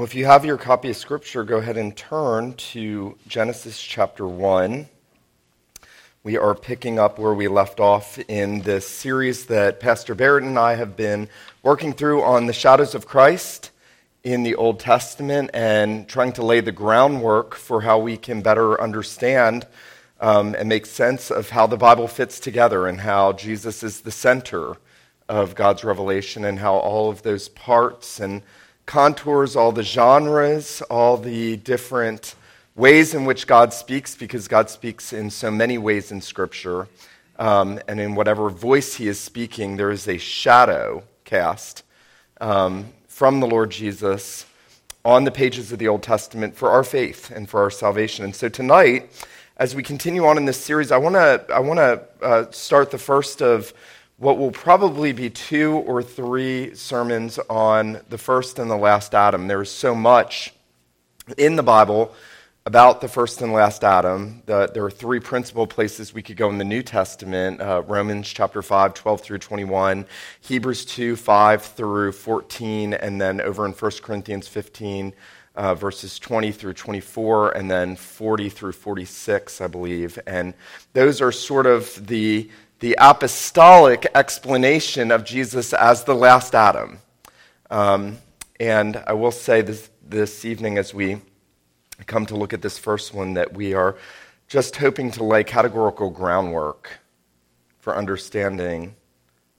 Well, if you have your copy of Scripture, go ahead and turn to Genesis chapter 1. We are picking up where we left off in this series that Pastor Barrett and I have been working through on the shadows of Christ in the Old Testament and trying to lay the groundwork for how we can better understand um, and make sense of how the Bible fits together and how Jesus is the center of God's revelation and how all of those parts and contours all the genres, all the different ways in which God speaks, because God speaks in so many ways in Scripture. Um, and in whatever voice he is speaking, there is a shadow cast um, from the Lord Jesus on the pages of the Old Testament for our faith and for our salvation. And so tonight, as we continue on in this series, I want to I want to uh, start the first of what will probably be two or three sermons on the first and the last Adam. There is so much in the Bible about the first and last Adam. The, there are three principal places we could go in the New Testament uh, Romans chapter 5, 12 through 21, Hebrews 2, 5 through 14, and then over in 1 Corinthians 15. Uh, verses 20 through 24, and then 40 through 46, I believe. And those are sort of the the apostolic explanation of Jesus as the last Adam. Um, and I will say this, this evening as we come to look at this first one that we are just hoping to lay categorical groundwork for understanding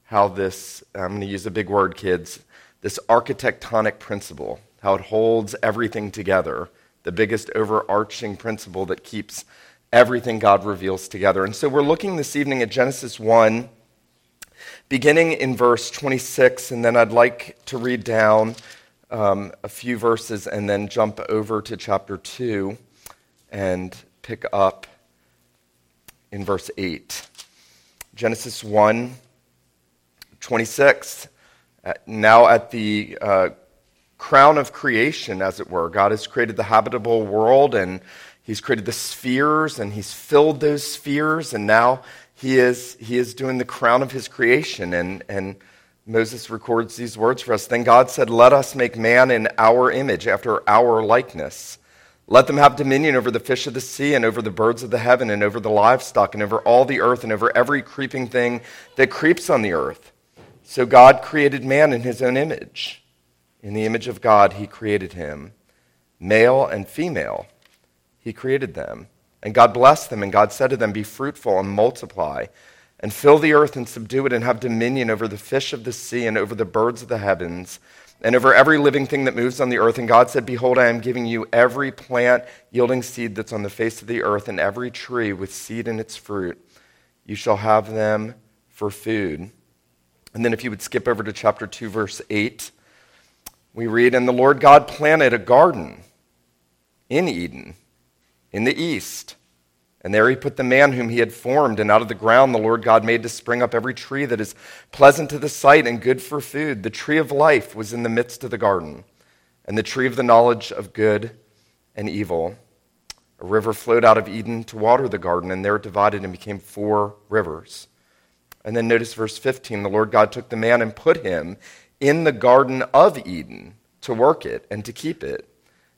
how this, I'm going to use a big word, kids, this architectonic principle, how it holds everything together, the biggest overarching principle that keeps everything God reveals together. And so we're looking this evening at Genesis 1, beginning in verse 26, and then I'd like to read down um, a few verses and then jump over to chapter 2 and pick up in verse 8. Genesis 1, 26. Uh, now at the uh, crown of creation, as it were, God has created the habitable world and He's created the spheres and he's filled those spheres, and now he is, he is doing the crown of his creation. And, and Moses records these words for us. Then God said, Let us make man in our image, after our likeness. Let them have dominion over the fish of the sea, and over the birds of the heaven, and over the livestock, and over all the earth, and over every creeping thing that creeps on the earth. So God created man in his own image. In the image of God, he created him. Male and female he created them. And God blessed them, and God said to them, Be fruitful and multiply, and fill the earth and subdue it, and have dominion over the fish of the sea, and over the birds of the heavens, and over every living thing that moves on the earth. And God said, Behold, I am giving you every plant yielding seed that's on the face of the earth, and every tree with seed in its fruit. You shall have them for food. And then if you would skip over to chapter 2, verse 8, we read, And the Lord God planted a garden in Eden in the east. And there he put the man whom he had formed, and out of the ground the Lord God made to spring up every tree that is pleasant to the sight and good for food. The tree of life was in the midst of the garden, and the tree of the knowledge of good and evil. A river flowed out of Eden to water the garden, and there it divided and became four rivers. And then notice verse 15 the Lord God took the man and put him in the garden of Eden to work it and to keep it.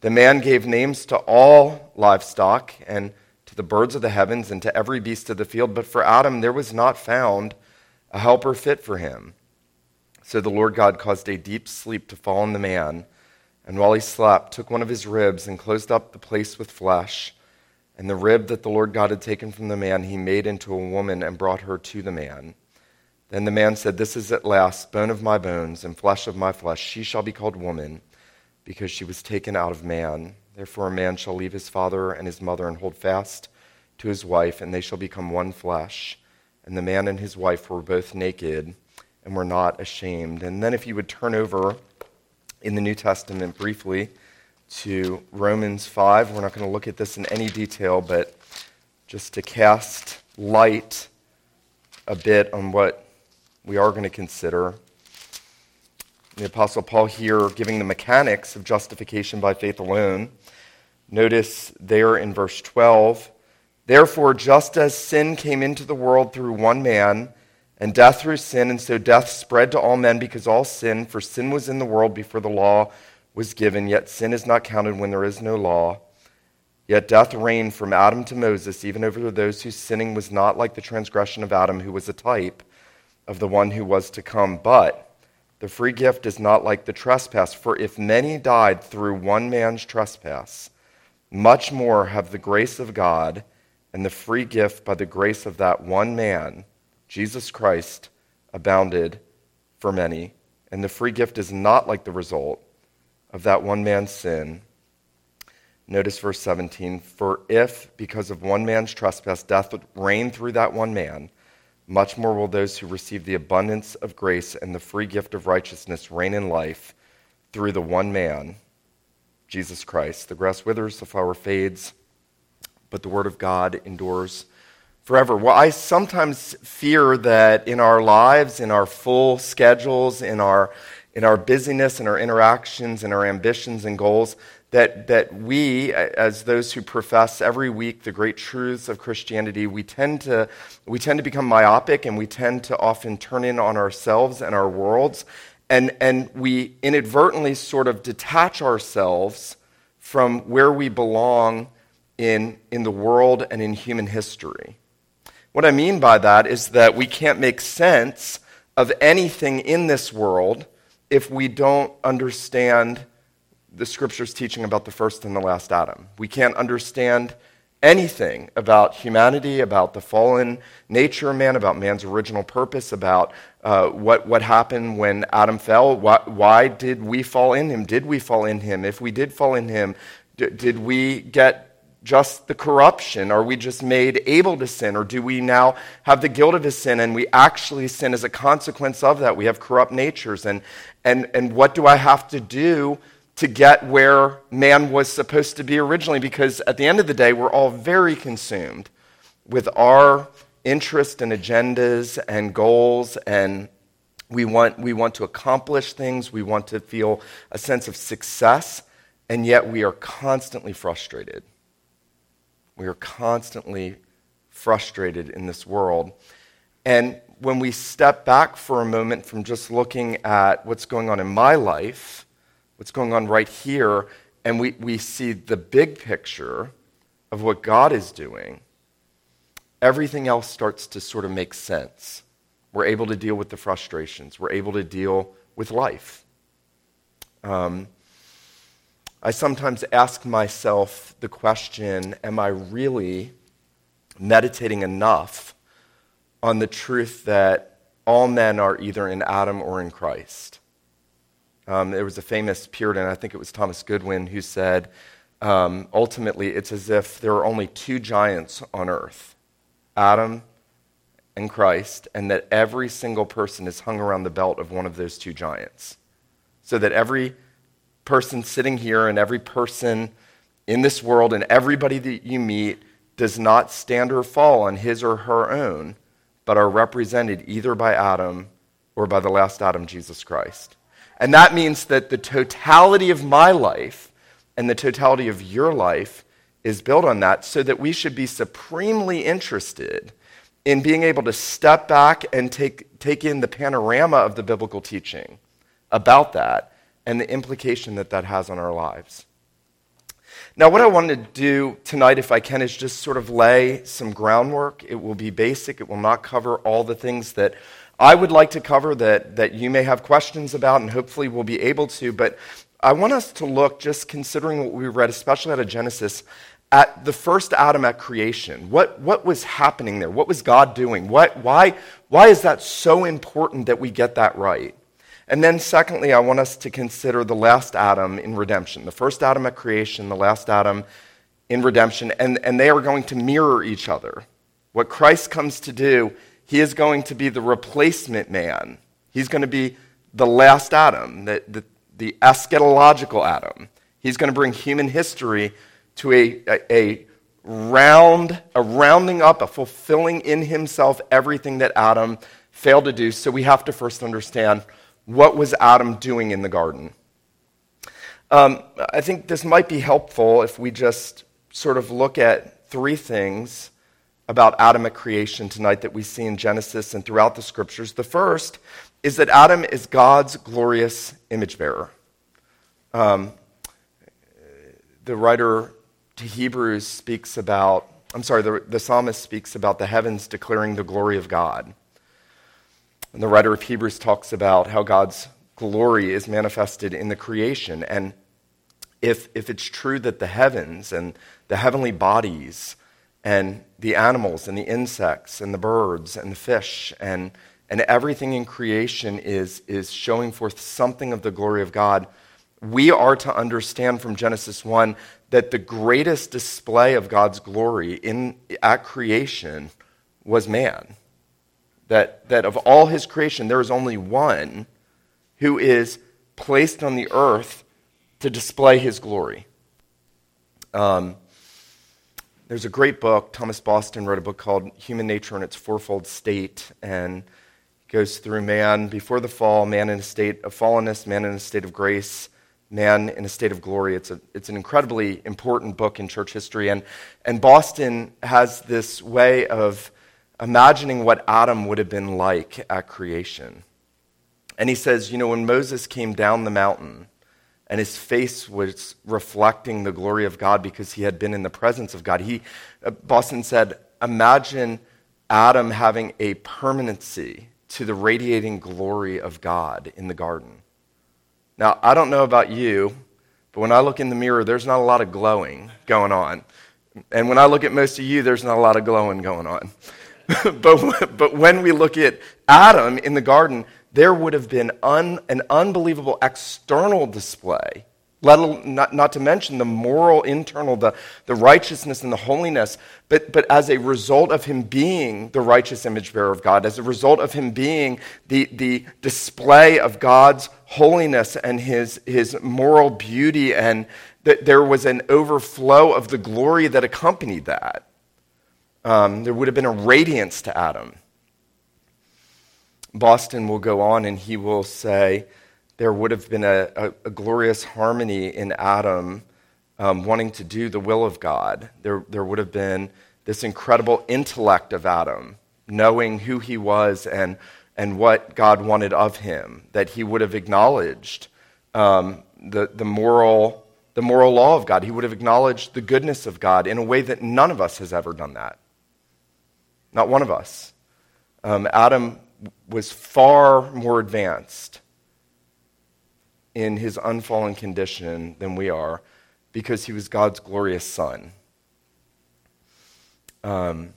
The man gave names to all livestock and to the birds of the heavens and to every beast of the field, but for Adam there was not found a helper fit for him. So the Lord God caused a deep sleep to fall on the man, and while he slept, took one of his ribs and closed up the place with flesh. And the rib that the Lord God had taken from the man, he made into a woman and brought her to the man. Then the man said, This is at last bone of my bones and flesh of my flesh. She shall be called woman because she was taken out of man. Therefore, a man shall leave his father and his mother and hold fast to his wife, and they shall become one flesh. And the man and his wife were both naked and were not ashamed. And then, if you would turn over in the New Testament briefly to Romans 5. We're not going to look at this in any detail, but just to cast light a bit on what we are going to consider. The Apostle Paul here giving the mechanics of justification by faith alone. Notice there in verse 12 Therefore, just as sin came into the world through one man, and death through sin, and so death spread to all men because all sin, for sin was in the world before the law was given, yet sin is not counted when there is no law. Yet death reigned from Adam to Moses, even over those whose sinning was not like the transgression of Adam, who was a type of the one who was to come. But the free gift is not like the trespass, for if many died through one man's trespass, much more have the grace of God and the free gift by the grace of that one man, Jesus Christ, abounded for many. And the free gift is not like the result of that one man's sin. Notice verse 17 For if, because of one man's trespass, death would reign through that one man, much more will those who receive the abundance of grace and the free gift of righteousness reign in life through the one man, Jesus Christ. The grass withers, the flower fades, but the word of God endures forever. Well, I sometimes fear that in our lives, in our full schedules, in our in our busyness, in our interactions, in our ambitions and goals, that, that we, as those who profess every week the great truths of Christianity, we tend, to, we tend to become myopic and we tend to often turn in on ourselves and our worlds. And, and we inadvertently sort of detach ourselves from where we belong in, in the world and in human history. What I mean by that is that we can't make sense of anything in this world if we don't understand the scripture's teaching about the first and the last Adam. We can't understand anything about humanity, about the fallen nature of man, about man's original purpose, about uh, what, what happened when Adam fell. Why, why, did we fall in him? Did we fall in him? If we did fall in him, d- did we get just the corruption? Are we just made able to sin? Or do we now have the guilt of his sin and we actually sin as a consequence of that? We have corrupt natures. And, and, and what do I have to do to get where man was supposed to be originally because at the end of the day, we're all very consumed with our interests and agendas and goals and we want, we want to accomplish things, we want to feel a sense of success, and yet we are constantly frustrated. We are constantly frustrated in this world. And when we step back for a moment from just looking at what's going on in my life, what's going on right here, and we, we see the big picture of what God is doing, everything else starts to sort of make sense. We're able to deal with the frustrations, we're able to deal with life. Um, I sometimes ask myself the question Am I really meditating enough on the truth that all men are either in Adam or in Christ? Um, there was a famous Puritan, I think it was Thomas Goodwin, who said, um, ultimately, it's as if there are only two giants on earth Adam and Christ, and that every single person is hung around the belt of one of those two giants. So that every person sitting here and every person in this world and everybody that you meet does not stand or fall on his or her own, but are represented either by Adam or by the last Adam, Jesus Christ. And that means that the totality of my life and the totality of your life is built on that, so that we should be supremely interested in being able to step back and take, take in the panorama of the biblical teaching about that and the implication that that has on our lives. Now, what I want to do tonight, if I can, is just sort of lay some groundwork. It will be basic, it will not cover all the things that I would like to cover that, that you may have questions about, and hopefully we'll be able to. But I want us to look, just considering what we read, especially out of Genesis, at the first Adam at creation. What, what was happening there? What was God doing? What, why, why is that so important that we get that right? And then, secondly, I want us to consider the last Adam in redemption. The first Adam at creation, the last Adam in redemption, and, and they are going to mirror each other. What Christ comes to do he is going to be the replacement man. He's going to be the last Adam, the, the, the eschatological Adam. He's going to bring human history to a, a, a round, a rounding up, a fulfilling in himself everything that Adam failed to do. So we have to first understand what was Adam doing in the garden. Um, I think this might be helpful if we just sort of look at three things about Adam at creation tonight that we see in Genesis and throughout the scriptures. The first is that Adam is God's glorious image bearer. Um, the writer to Hebrews speaks about, I'm sorry, the, the psalmist speaks about the heavens declaring the glory of God. And the writer of Hebrews talks about how God's glory is manifested in the creation. And if, if it's true that the heavens and the heavenly bodies and the animals and the insects and the birds and the fish and, and everything in creation is, is showing forth something of the glory of God, we are to understand from Genesis 1 that the greatest display of God's glory in, at creation was man. That, that of all his creation, there is only one who is placed on the earth to display his glory. Um, there's a great book. Thomas Boston wrote a book called Human Nature in Its Fourfold State, and goes through man before the fall, man in a state of fallenness, man in a state of grace, man in a state of glory. It's, a, it's an incredibly important book in church history. And, and Boston has this way of imagining what Adam would have been like at creation. And he says, you know, when Moses came down the mountain, and his face was reflecting the glory of God because he had been in the presence of God. He, uh, Boston said, imagine Adam having a permanency to the radiating glory of God in the garden. Now, I don't know about you, but when I look in the mirror, there's not a lot of glowing going on. And when I look at most of you, there's not a lot of glowing going on. but, but when we look at Adam in the garden, there would have been un, an unbelievable external display, let not, not to mention the moral internal, the, the righteousness and the holiness, but, but as a result of him being the righteous image bearer of God, as a result of him being the, the display of God's holiness and his, his moral beauty, and that there was an overflow of the glory that accompanied that. Um, there would have been a radiance to Adam. Boston will go on and he will say there would have been a, a, a glorious harmony in Adam um, wanting to do the will of God. There, there would have been this incredible intellect of Adam, knowing who he was and, and what God wanted of him, that he would have acknowledged um, the, the, moral, the moral law of God. He would have acknowledged the goodness of God in a way that none of us has ever done that. Not one of us. Um, Adam was far more advanced in his unfallen condition than we are because he was God's glorious son. Um,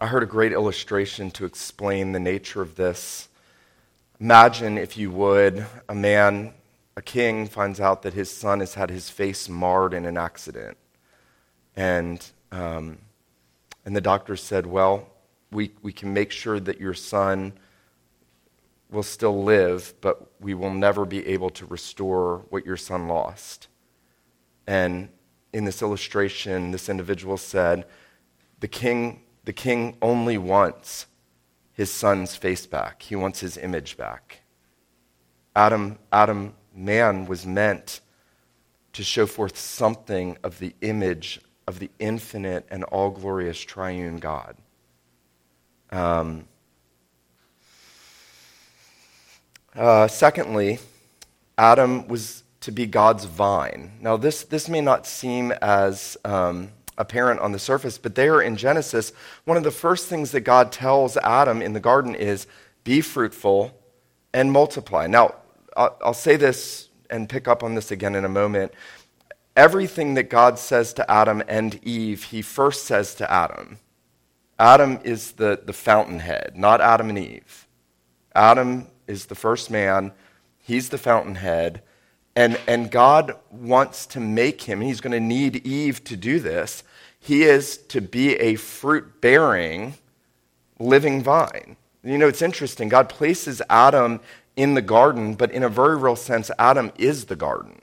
I heard a great illustration to explain the nature of this. Imagine, if you would, a man, a king, finds out that his son has had his face marred in an accident. And, um, and the doctor said, Well, we, we can make sure that your son will still live, but we will never be able to restore what your son lost. And in this illustration, this individual said, the king, the king only wants his son's face back. He wants his image back. Adam, Adam, man, was meant to show forth something of the image of the infinite and all glorious triune God. Um, uh, secondly, Adam was to be God's vine. Now, this, this may not seem as um, apparent on the surface, but there in Genesis, one of the first things that God tells Adam in the garden is be fruitful and multiply. Now, I'll, I'll say this and pick up on this again in a moment. Everything that God says to Adam and Eve, he first says to Adam. Adam is the, the fountainhead, not Adam and Eve. Adam is the first man, he's the fountainhead. And, and God wants to make him, he's going to need Eve to do this. He is to be a fruit bearing living vine. You know, it's interesting. God places Adam in the garden, but in a very real sense, Adam is the garden.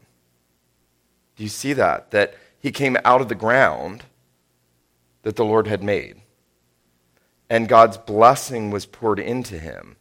Do you see that? That he came out of the ground that the Lord had made. And God's blessing was poured into him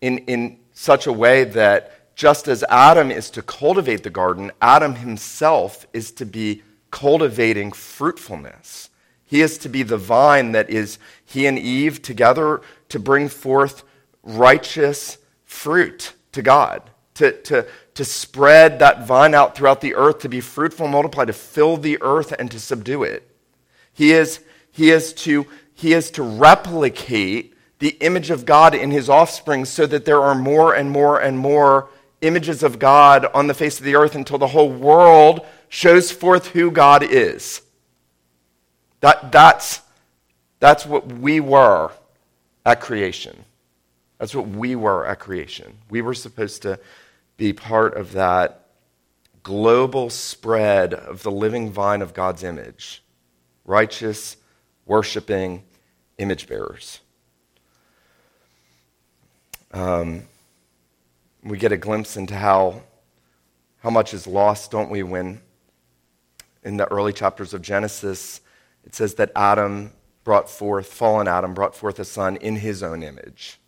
in, in such a way that just as Adam is to cultivate the garden, Adam himself is to be cultivating fruitfulness. He is to be the vine that is he and Eve together to bring forth righteous fruit to God, to, to, to spread that vine out throughout the earth, to be fruitful, multiply, to fill the earth and to subdue it. He is, he is, to, he is to replicate the image of God in his offspring so that there are more and more and more images of God on the face of the earth until the whole world shows forth who God is. That, that's, that's what we were at creation. That's what we were at creation. We were supposed to be part of that global spread of the living vine of God's image righteous, worshiping image bearers. Um, we get a glimpse into how, how much is lost, don't we, when in the early chapters of Genesis, it says that Adam brought forth, fallen Adam brought forth a son in his own image.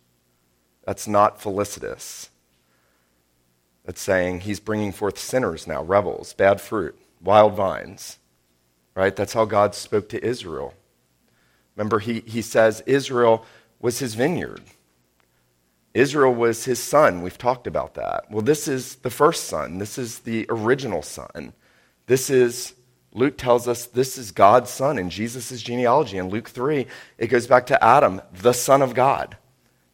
That's not felicitous. That's saying he's bringing forth sinners now, rebels, bad fruit, wild vines. Right? That's how God spoke to Israel. Remember, he, he says Israel was his vineyard. Israel was his son. We've talked about that. Well, this is the first son. This is the original son. This is, Luke tells us, this is God's son in Jesus' genealogy. In Luke 3, it goes back to Adam, the son of God,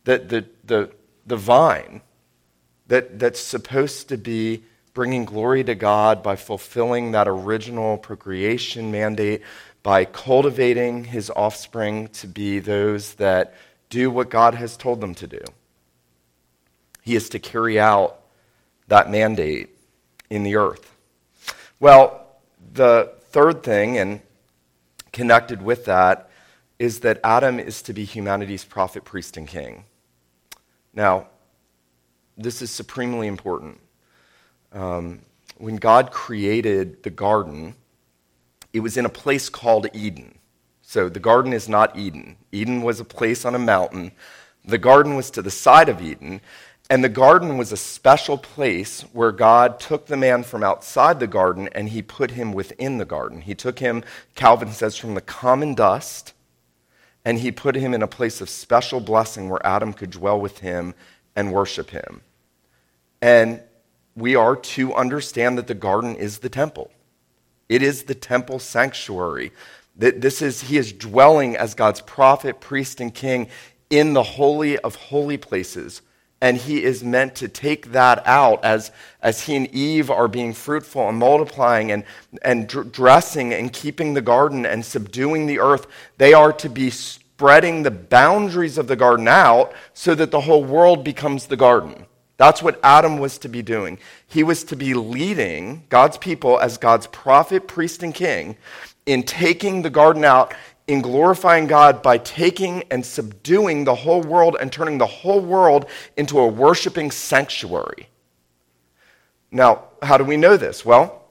the, the, the, the vine that, that's supposed to be bringing glory to God by fulfilling that original procreation mandate, by cultivating his offspring to be those that do what God has told them to do. He is to carry out that mandate in the earth. Well, the third thing, and connected with that, is that Adam is to be humanity's prophet, priest, and king. Now, this is supremely important. Um, when God created the garden, it was in a place called Eden. So the garden is not Eden. Eden was a place on a mountain. The garden was to the side of Eden. And the garden was a special place where God took the man from outside the garden and he put him within the garden. He took him, Calvin says, from the common dust and he put him in a place of special blessing where Adam could dwell with him and worship him. And we are to understand that the garden is the temple. It is the temple sanctuary. That this is he is dwelling as God's prophet, priest, and king in the holy of holy places and he is meant to take that out as, as he and Eve are being fruitful and multiplying and, and dr- dressing and keeping the garden and subduing the earth. They are to be spreading the boundaries of the garden out so that the whole world becomes the garden. That's what Adam was to be doing. He was to be leading God's people as God's prophet, priest, and king in taking the garden out in glorifying God by taking and subduing the whole world and turning the whole world into a worshiping sanctuary. Now, how do we know this? Well,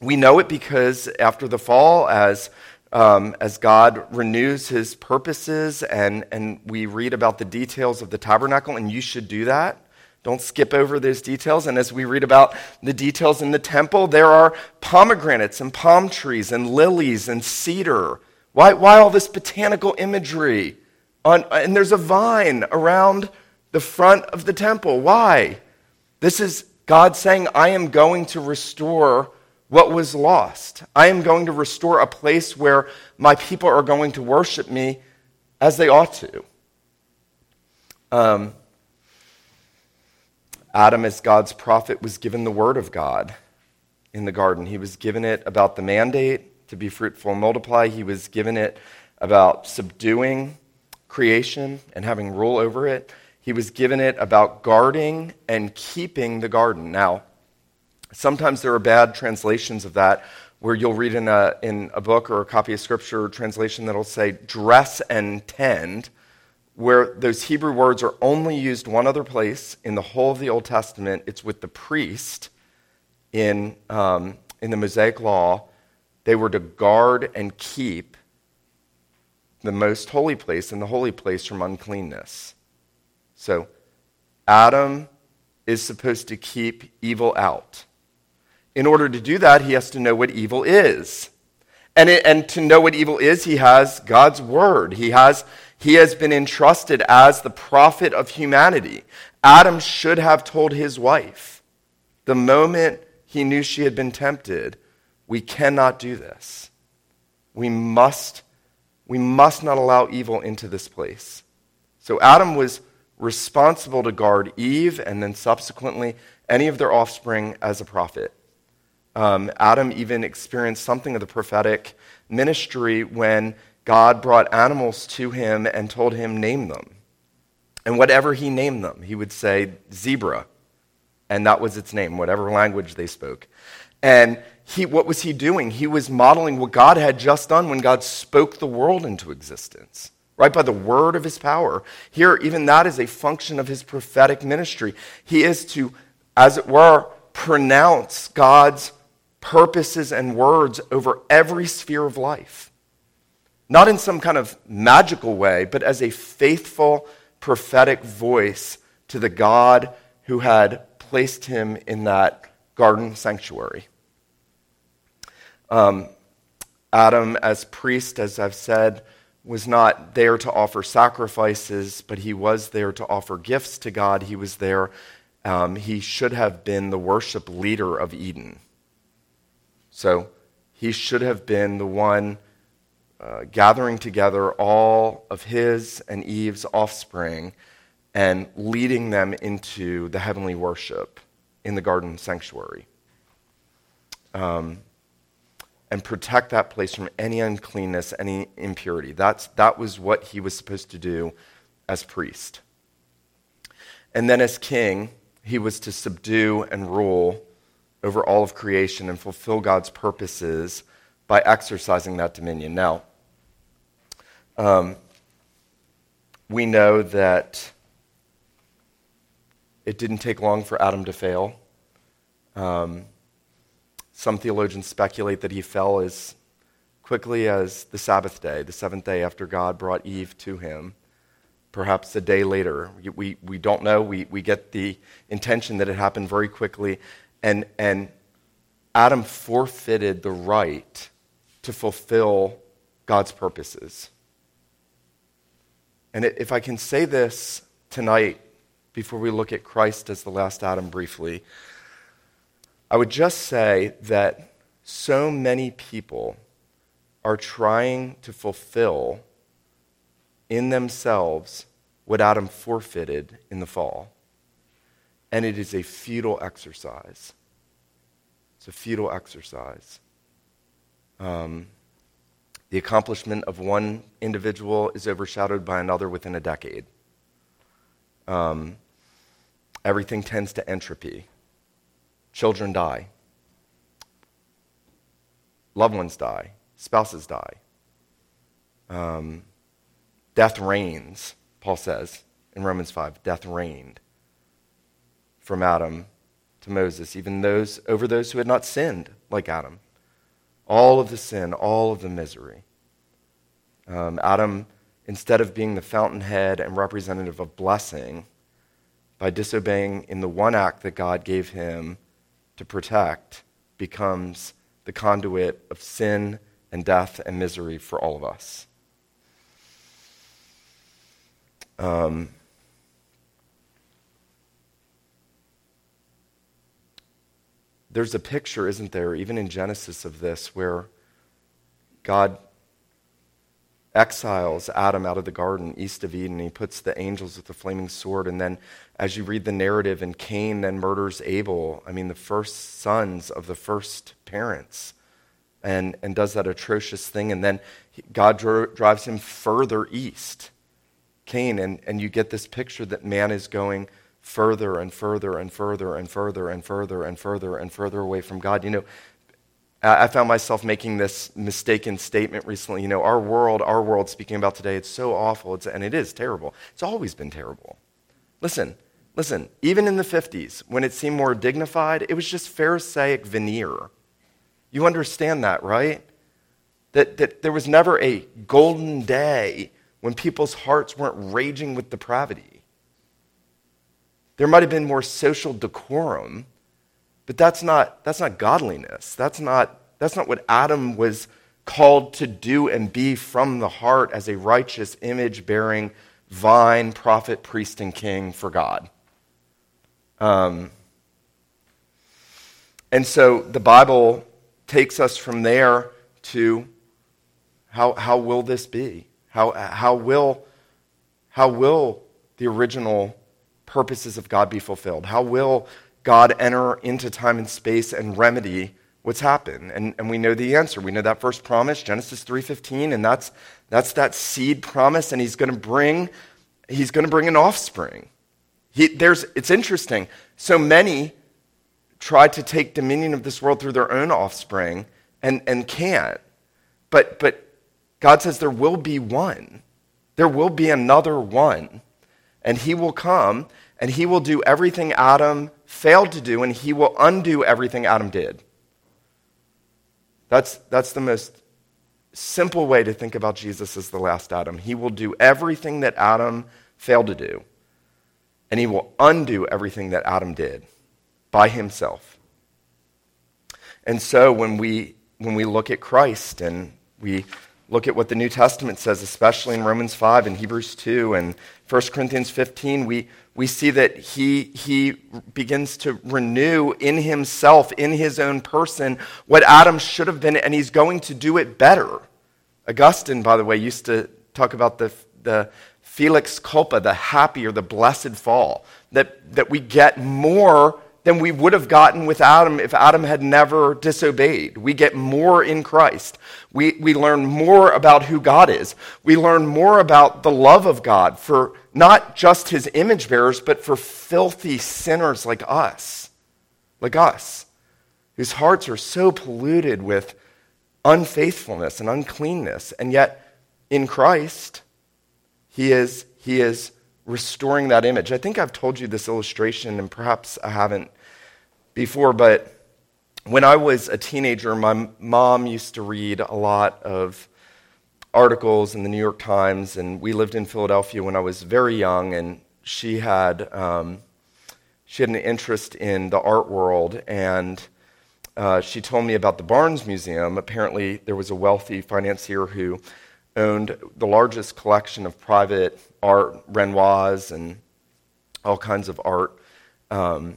we know it because after the fall, as, um, as God renews his purposes and, and we read about the details of the tabernacle, and you should do that. Don't skip over those details. And as we read about the details in the temple, there are pomegranates and palm trees and lilies and cedar why, why all this botanical imagery? On, and there's a vine around the front of the temple. Why? This is God saying, I am going to restore what was lost. I am going to restore a place where my people are going to worship me as they ought to. Um, Adam, as God's prophet, was given the word of God in the garden. He was given it about the mandate to be fruitful and multiply. He was given it about subduing creation and having rule over it. He was given it about guarding and keeping the garden. Now, sometimes there are bad translations of that where you'll read in a, in a book or a copy of scripture translation that'll say dress and tend, where those Hebrew words are only used one other place in the whole of the Old Testament. It's with the priest in, um, in the Mosaic Law, they were to guard and keep the most holy place and the holy place from uncleanness. So, Adam is supposed to keep evil out. In order to do that, he has to know what evil is. And, it, and to know what evil is, he has God's word. He has, he has been entrusted as the prophet of humanity. Adam should have told his wife the moment he knew she had been tempted, we cannot do this. We must, we must not allow evil into this place. So Adam was responsible to guard Eve and then subsequently any of their offspring as a prophet. Um, Adam even experienced something of the prophetic ministry when God brought animals to him and told him, Name them. And whatever he named them, he would say, Zebra. And that was its name, whatever language they spoke. And he, what was he doing? He was modeling what God had just done when God spoke the world into existence right? By the word of his power. Here, even that is a function of his prophetic ministry. He is to, as it were, pronounce God's purposes and words over every sphere of life. Not in some kind of magical way, but as a faithful prophetic voice to the God who had placed him in that garden sanctuary. Um, Adam, as priest, as I've said, was not there to offer sacrifices, but he was there to offer gifts to God. He was there. Um, he should have been the worship leader of Eden. So he should have been the one uh, gathering together all of his and Eve's offspring and leading them into the heavenly worship in the garden sanctuary. Um, and protect that place from any uncleanness, any impurity. That's, that was what he was supposed to do as priest. And then as king, he was to subdue and rule over all of creation and fulfill God's purposes by exercising that dominion. Now, um, we know that it didn't take long for Adam to fail. Um, some theologians speculate that he fell as quickly as the Sabbath day, the seventh day after God brought Eve to him, perhaps a day later. We, we don't know. We, we get the intention that it happened very quickly. And, and Adam forfeited the right to fulfill God's purposes. And if I can say this tonight before we look at Christ as the last Adam briefly, I would just say that so many people are trying to fulfill in themselves what Adam forfeited in the fall. And it is a futile exercise. It's a futile exercise. Um, the accomplishment of one individual is overshadowed by another within a decade. Um, everything tends to entropy. Children die. Loved ones die. Spouses die. Um, death reigns, Paul says in Romans 5. Death reigned from Adam to Moses, even those over those who had not sinned like Adam. All of the sin, all of the misery. Um, Adam, instead of being the fountainhead and representative of blessing, by disobeying in the one act that God gave him, to protect becomes the conduit of sin and death and misery for all of us. Um, there's a picture, isn't there, even in Genesis of this, where God exiles Adam out of the garden east of Eden. He puts the angels with the flaming sword. And then, as you read the narrative, and Cain then murders Abel, I mean, the first sons of the first parents, and, and does that atrocious thing. And then God drives him further east, Cain. And, and you get this picture that man is going further and further and further and further and further and further and further away from God. You know, I found myself making this mistaken statement recently. You know, our world, our world, speaking about today, it's so awful, it's, and it is terrible. It's always been terrible. Listen, Listen, even in the 50s, when it seemed more dignified, it was just Pharisaic veneer. You understand that, right? That, that there was never a golden day when people's hearts weren't raging with depravity. There might have been more social decorum, but that's not, that's not godliness. That's not, that's not what Adam was called to do and be from the heart as a righteous, image bearing vine, prophet, priest, and king for God. Um, and so the Bible takes us from there to how, how will this be? How, how, will, how will the original purposes of God be fulfilled? How will God enter into time and space and remedy what's happened? And, and we know the answer. We know that first promise, Genesis 3.15, and that's, that's that seed promise, and he's going to bring, he's going to bring an offspring. He, there's, it's interesting. So many try to take dominion of this world through their own offspring and, and can't. But, but God says there will be one. There will be another one. And he will come and he will do everything Adam failed to do and he will undo everything Adam did. That's, that's the most simple way to think about Jesus as the last Adam. He will do everything that Adam failed to do and he will undo everything that Adam did by himself. And so when we, when we look at Christ and we look at what the New Testament says, especially in Romans 5 and Hebrews 2 and 1 Corinthians 15, we, we see that he, he begins to renew in himself, in his own person, what Adam should have been, and he's going to do it better. Augustine, by the way, used to talk about the, the Felix culpa, the happy or the blessed fall, that, that we get more than we would have gotten with Adam if Adam had never disobeyed. We get more in Christ. We, we learn more about who God is. We learn more about the love of God for not just his image bearers, but for filthy sinners like us, like us, whose hearts are so polluted with unfaithfulness and uncleanness. And yet, in Christ, he is, he is restoring that image. I think I've told you this illustration, and perhaps I haven't before, but when I was a teenager, my mom used to read a lot of articles in the New York Times, and we lived in Philadelphia when I was very young, and she had, um, she had an interest in the art world, and uh, she told me about the Barnes Museum. Apparently, there was a wealthy financier who owned the largest collection of private art, Renoirs, and all kinds of art. Um,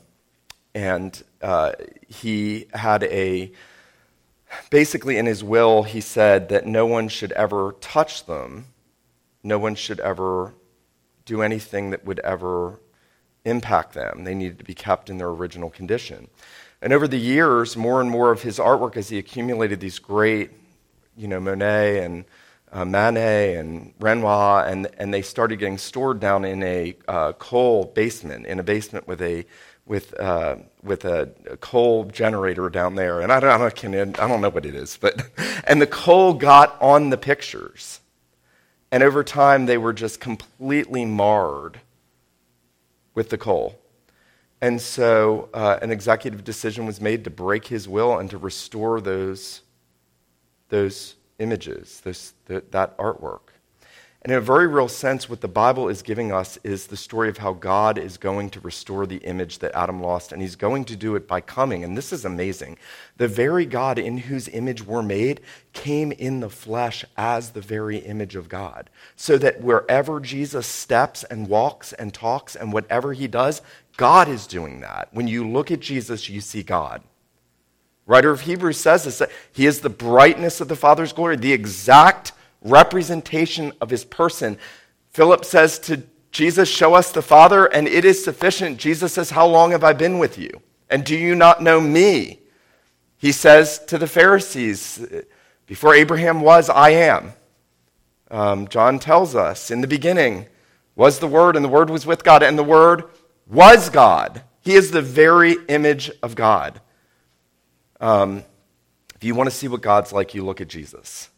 and uh, he had a, basically in his will, he said that no one should ever touch them, no one should ever do anything that would ever impact them. They needed to be kept in their original condition. And over the years, more and more of his artwork, as he accumulated these great, you know, Monet and uh, Manet and Renoir, and, and they started getting stored down in a uh, coal basement, in a basement with a with uh, with a, a, coal generator down there, and I don't, I I don't know what it is, but and the coal got on the pictures, and over time they were just completely marred with the coal. And so uh, an executive decision was made to break his will and to restore those, those images, this, the, that artwork. And in a very real sense, what the Bible is giving us is the story of how God is going to restore the image that Adam lost, and he's going to do it by coming. And this is amazing. The very God in whose image we're made came in the flesh as the very image of God. So that wherever Jesus steps and walks and talks and whatever he does, God is doing that. When you look at Jesus, you see God. Writer of Hebrews says this that he is the brightness of the Father's glory, the exact representation of his person. Philip says to Jesus, Show us the Father, and it is sufficient. Jesus says, How long have I been with you? And do you not know me? He says to the Pharisees, Before Abraham was, I am. Um, John tells us, In the beginning was the Word, and the Word was with God, and the Word was God. He is the very image of God. Um, if you want to see what God's like, you look at Jesus.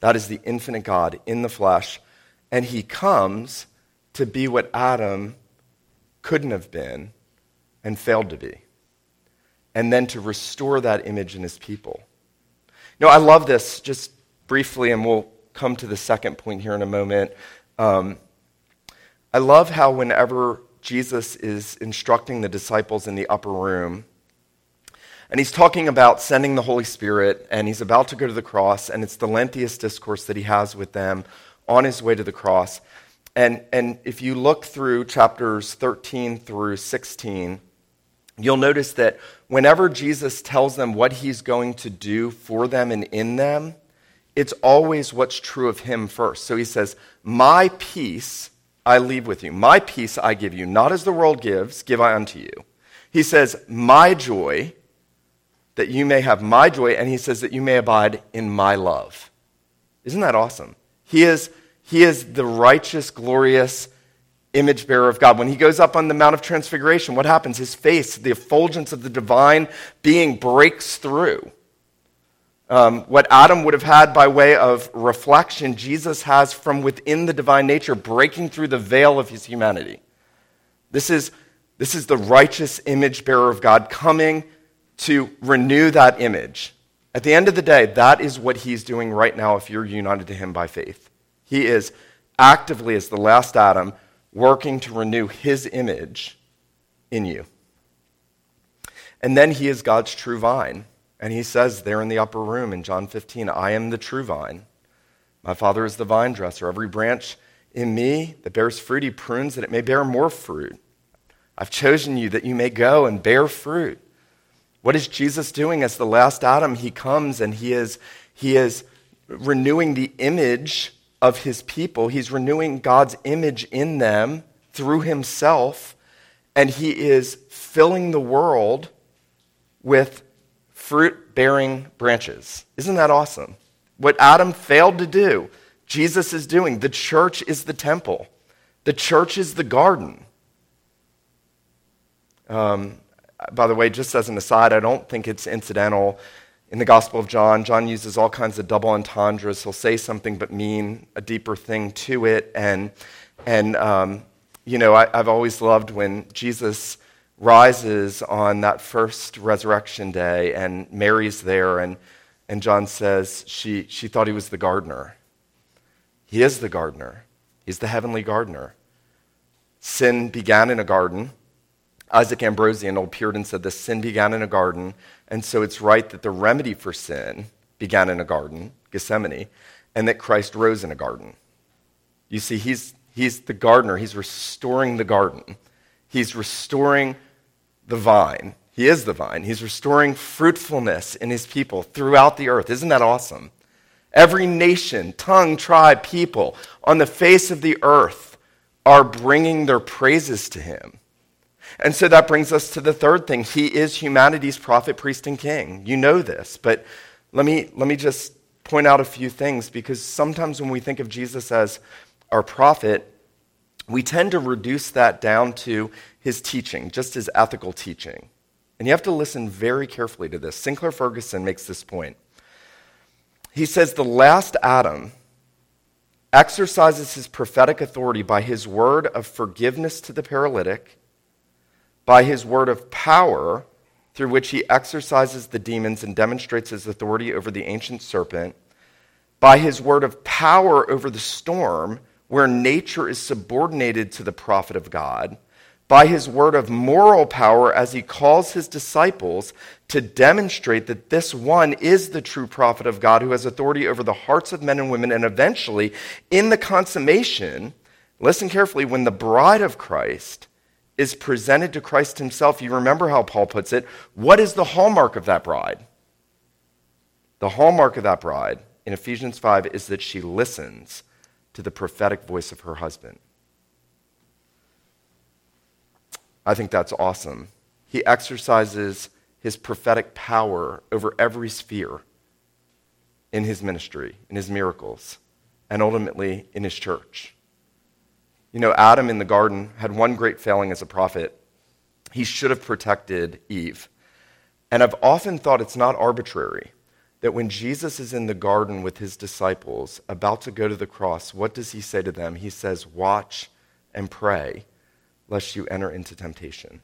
That is the infinite God in the flesh. And he comes to be what Adam couldn't have been, and failed to be. And then to restore that image in his people. You know, I love this just briefly, and we'll come to the second point here in a moment. Um, I love how whenever Jesus is instructing the disciples in the upper room, and he's talking about sending the Holy Spirit, and he's about to go to the cross, and it's the lengthiest discourse that he has with them on his way to the cross. And, and if you look through chapters 13 through 16, you'll notice that whenever Jesus tells them what he's going to do for them and in them, it's always what's true of him first. So he says, My peace I leave with you. My peace I give you. Not as the world gives, give I unto you. He says, My joy, that you may have my joy, and he says that you may abide in my love. Isn't that awesome? He is, he is the righteous, glorious image bearer of God. When he goes up on the Mount of Transfiguration, what happens? His face, the effulgence of the divine being, breaks through. Um, what Adam would have had by way of reflection, Jesus has from within the divine nature, breaking through the veil of his humanity. This is, this is the righteous image bearer of God coming to renew that image. At the end of the day, that is what he's doing right now if you're united to him by faith. He is actively, as the last Adam, working to renew his image in you. And then he is God's true vine. And he says there in the upper room in John 15, I am the true vine. My Father is the vine dresser. Every branch in me that bears fruit, he prunes that it may bear more fruit. I've chosen you that you may go and bear fruit. What is Jesus doing as the last Adam? He comes and he is, he is renewing the image of his people. He's renewing God's image in them through himself, and he is filling the world with fruit bearing branches. Isn't that awesome? What Adam failed to do, Jesus is doing. The church is the temple, the church is the garden. Um, by the way, just as an aside, I don't think it's incidental. In the Gospel of John, John uses all kinds of double entendres. He'll say something but mean a deeper thing to it. And, and um, you know, I, I've always loved when Jesus rises on that first resurrection day, and Mary's there, and, and John says she, she thought he was the gardener. He is the gardener, he's the heavenly gardener. Sin began in a garden Isaac Ambrose, an old Puritan, said this sin began in a garden, and so it's right that the remedy for sin began in a garden, Gethsemane, and that Christ rose in a garden. You see, he's, he's the gardener, he's restoring the garden, he's restoring the vine. He is the vine. He's restoring fruitfulness in his people throughout the earth. Isn't that awesome? Every nation, tongue, tribe, people on the face of the earth are bringing their praises to him. And so that brings us to the third thing. He is humanity's prophet, priest, and king. You know this, but let me, let me just point out a few things because sometimes when we think of Jesus as our prophet, we tend to reduce that down to his teaching, just his ethical teaching. And you have to listen very carefully to this. Sinclair Ferguson makes this point. He says the last Adam exercises his prophetic authority by his word of forgiveness to the paralytic by his word of power, through which he exorcises the demons and demonstrates his authority over the ancient serpent, by his word of power over the storm, where nature is subordinated to the prophet of God, by his word of moral power as he calls his disciples to demonstrate that this one is the true prophet of God who has authority over the hearts of men and women, and eventually, in the consummation, listen carefully, when the bride of Christ is presented to Christ himself, you remember how Paul puts it. What is the hallmark of that bride? The hallmark of that bride in Ephesians 5 is that she listens to the prophetic voice of her husband. I think that's awesome. He exercises his prophetic power over every sphere in his ministry, in his miracles, and ultimately in his church. You know, Adam in the garden had one great failing as a prophet. He should have protected Eve. And I've often thought it's not arbitrary that when Jesus is in the garden with his disciples, about to go to the cross, what does he say to them? He says, Watch and pray, lest you enter into temptation.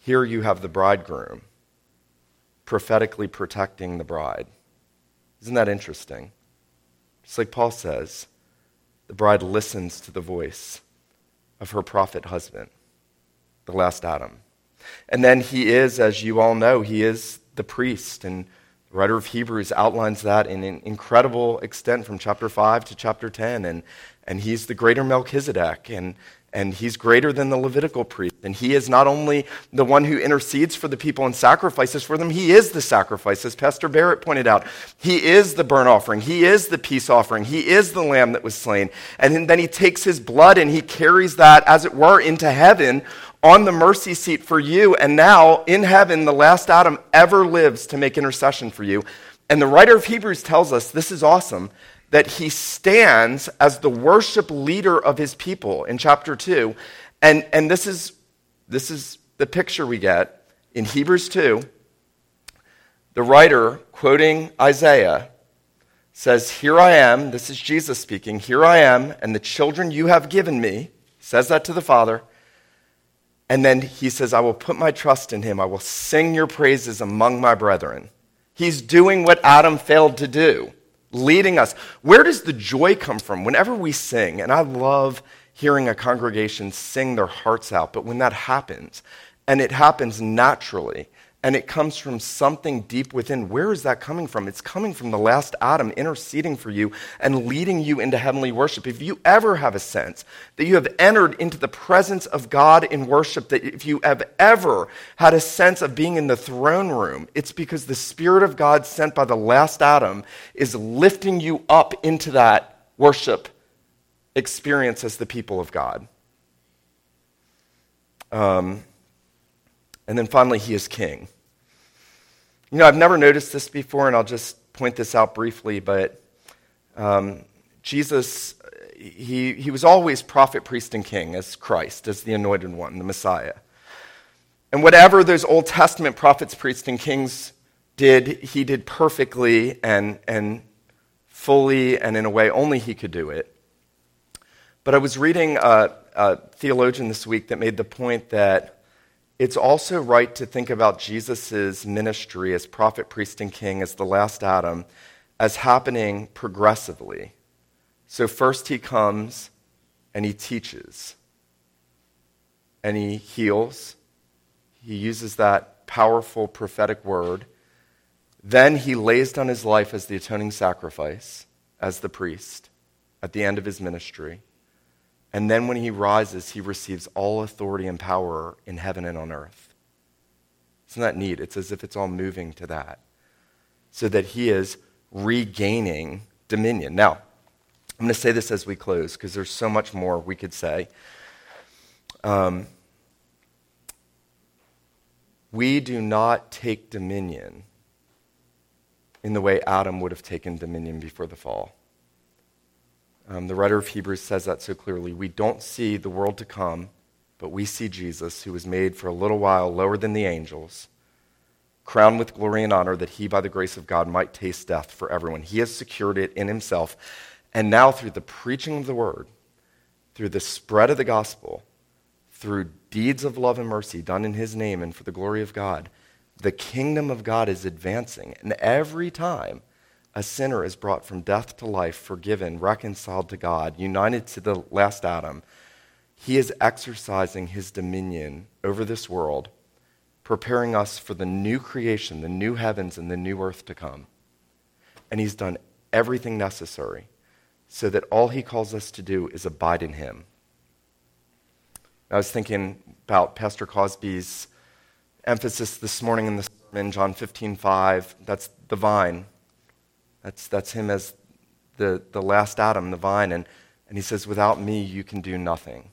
Here you have the bridegroom prophetically protecting the bride. Isn't that interesting? Just like Paul says, the bride listens to the voice of her prophet husband, the last Adam. And then he is, as you all know, he is the priest. And the writer of Hebrews outlines that in an incredible extent from chapter 5 to chapter 10. And, and he's the greater Melchizedek. And, and he's greater than the Levitical priest. And he is not only the one who intercedes for the people and sacrifices for them, he is the sacrifice, as Pastor Barrett pointed out. He is the burnt offering, he is the peace offering, he is the lamb that was slain. And then he takes his blood and he carries that, as it were, into heaven on the mercy seat for you. And now, in heaven, the last Adam ever lives to make intercession for you. And the writer of Hebrews tells us this is awesome that he stands as the worship leader of his people in chapter 2. And, and this, is, this is the picture we get in Hebrews 2. The writer, quoting Isaiah, says, Here I am, this is Jesus speaking, here I am, and the children you have given me, says that to the Father. And then he says, I will put my trust in him. I will sing your praises among my brethren. He's doing what Adam failed to do leading us. Where does the joy come from? Whenever we sing, and I love hearing a congregation sing their hearts out, but when that happens, and it happens naturally, and it comes from something deep within. Where is that coming from? It's coming from the last Adam interceding for you and leading you into heavenly worship. If you ever have a sense that you have entered into the presence of God in worship, that if you have ever had a sense of being in the throne room, it's because the Spirit of God sent by the last Adam is lifting you up into that worship experience as the people of God. Um, and then finally, he is king. You know, I've never noticed this before, and I'll just point this out briefly, but um, Jesus, he, he was always prophet, priest, and king as Christ, as the anointed one, the Messiah. And whatever those Old Testament prophets, priests, and kings did, he did perfectly and, and fully and in a way only he could do it. But I was reading a, a theologian this week that made the point that it's also right to think about Jesus' ministry as prophet, priest, and king, as the last Adam, as happening progressively. So, first he comes and he teaches, and he heals. He uses that powerful prophetic word. Then he lays down his life as the atoning sacrifice, as the priest, at the end of his ministry. And then when he rises, he receives all authority and power in heaven and on earth. Isn't that neat? It's as if it's all moving to that. So that he is regaining dominion. Now, I'm going to say this as we close because there's so much more we could say. Um, we do not take dominion in the way Adam would have taken dominion before the fall. Um, the writer of Hebrews says that so clearly. We don't see the world to come, but we see Jesus, who was made for a little while lower than the angels, crowned with glory and honor, that he, by the grace of God, might taste death for everyone. He has secured it in himself. And now, through the preaching of the word, through the spread of the gospel, through deeds of love and mercy done in his name and for the glory of God, the kingdom of God is advancing. And every time a sinner is brought from death to life, forgiven, reconciled to God, united to the last Adam, he is exercising his dominion over this world, preparing us for the new creation, the new heavens, and the new earth to come. And he's done everything necessary so that all he calls us to do is abide in him. I was thinking about Pastor Cosby's emphasis this morning in the sermon, John 15, 5. That's the vine. That's, that's him as the, the last Adam, the vine. And, and he says, Without me, you can do nothing.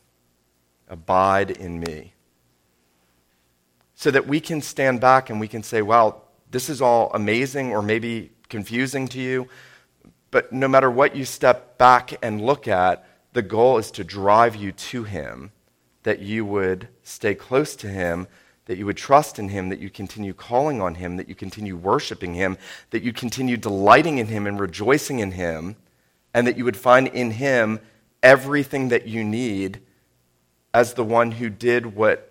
Abide in me. So that we can stand back and we can say, Wow, this is all amazing or maybe confusing to you. But no matter what you step back and look at, the goal is to drive you to him, that you would stay close to him that you would trust in him, that you continue calling on him, that you continue worshiping him, that you continue delighting in him and rejoicing in him, and that you would find in him everything that you need as the one who did what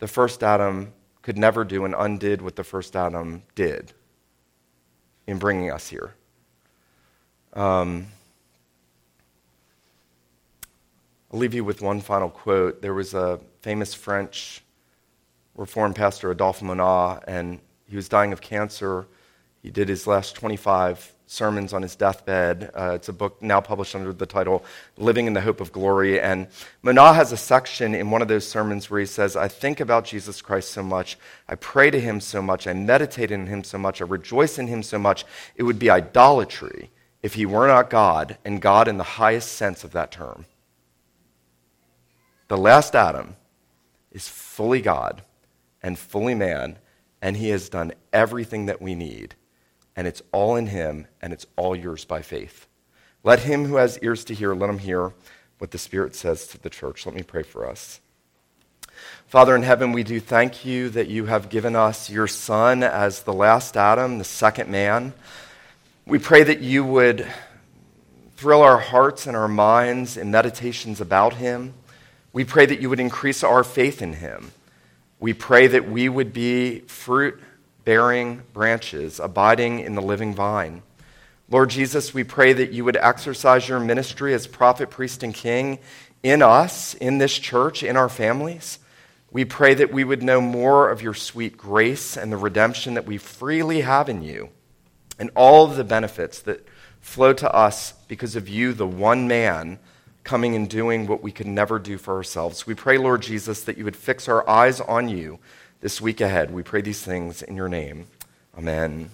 the first Adam could never do and undid what the first Adam did in bringing us here. Um, I'll leave you with one final quote. There was a famous French Reformed pastor, Adolphe Monod, and he was dying of cancer. He did his last 25 sermons on his deathbed. Uh, it's a book now published under the title Living in the Hope of Glory. And Monod has a section in one of those sermons where he says, I think about Jesus Christ so much. I pray to him so much. I meditate in him so much. I rejoice in him so much. It would be idolatry if he were not God, and God in the highest sense of that term. The last Adam is fully God and fully man, and he has done everything that we need. And it's all in him, and it's all yours by faith. Let him who has ears to hear, let him hear what the Spirit says to the church. Let me pray for us. Father in heaven, we do thank you that you have given us your Son as the last Adam, the second man. We pray that you would thrill our hearts and our minds in meditations about him. We pray that you would increase our faith in him. We pray that we would be fruit bearing branches, abiding in the living vine. Lord Jesus, we pray that you would exercise your ministry as prophet, priest, and king in us, in this church, in our families. We pray that we would know more of your sweet grace and the redemption that we freely have in you, and all of the benefits that flow to us because of you, the one man coming and doing what we could never do for ourselves. We pray, Lord Jesus, that you would fix our eyes on you this week ahead. We pray these things in your name. Amen.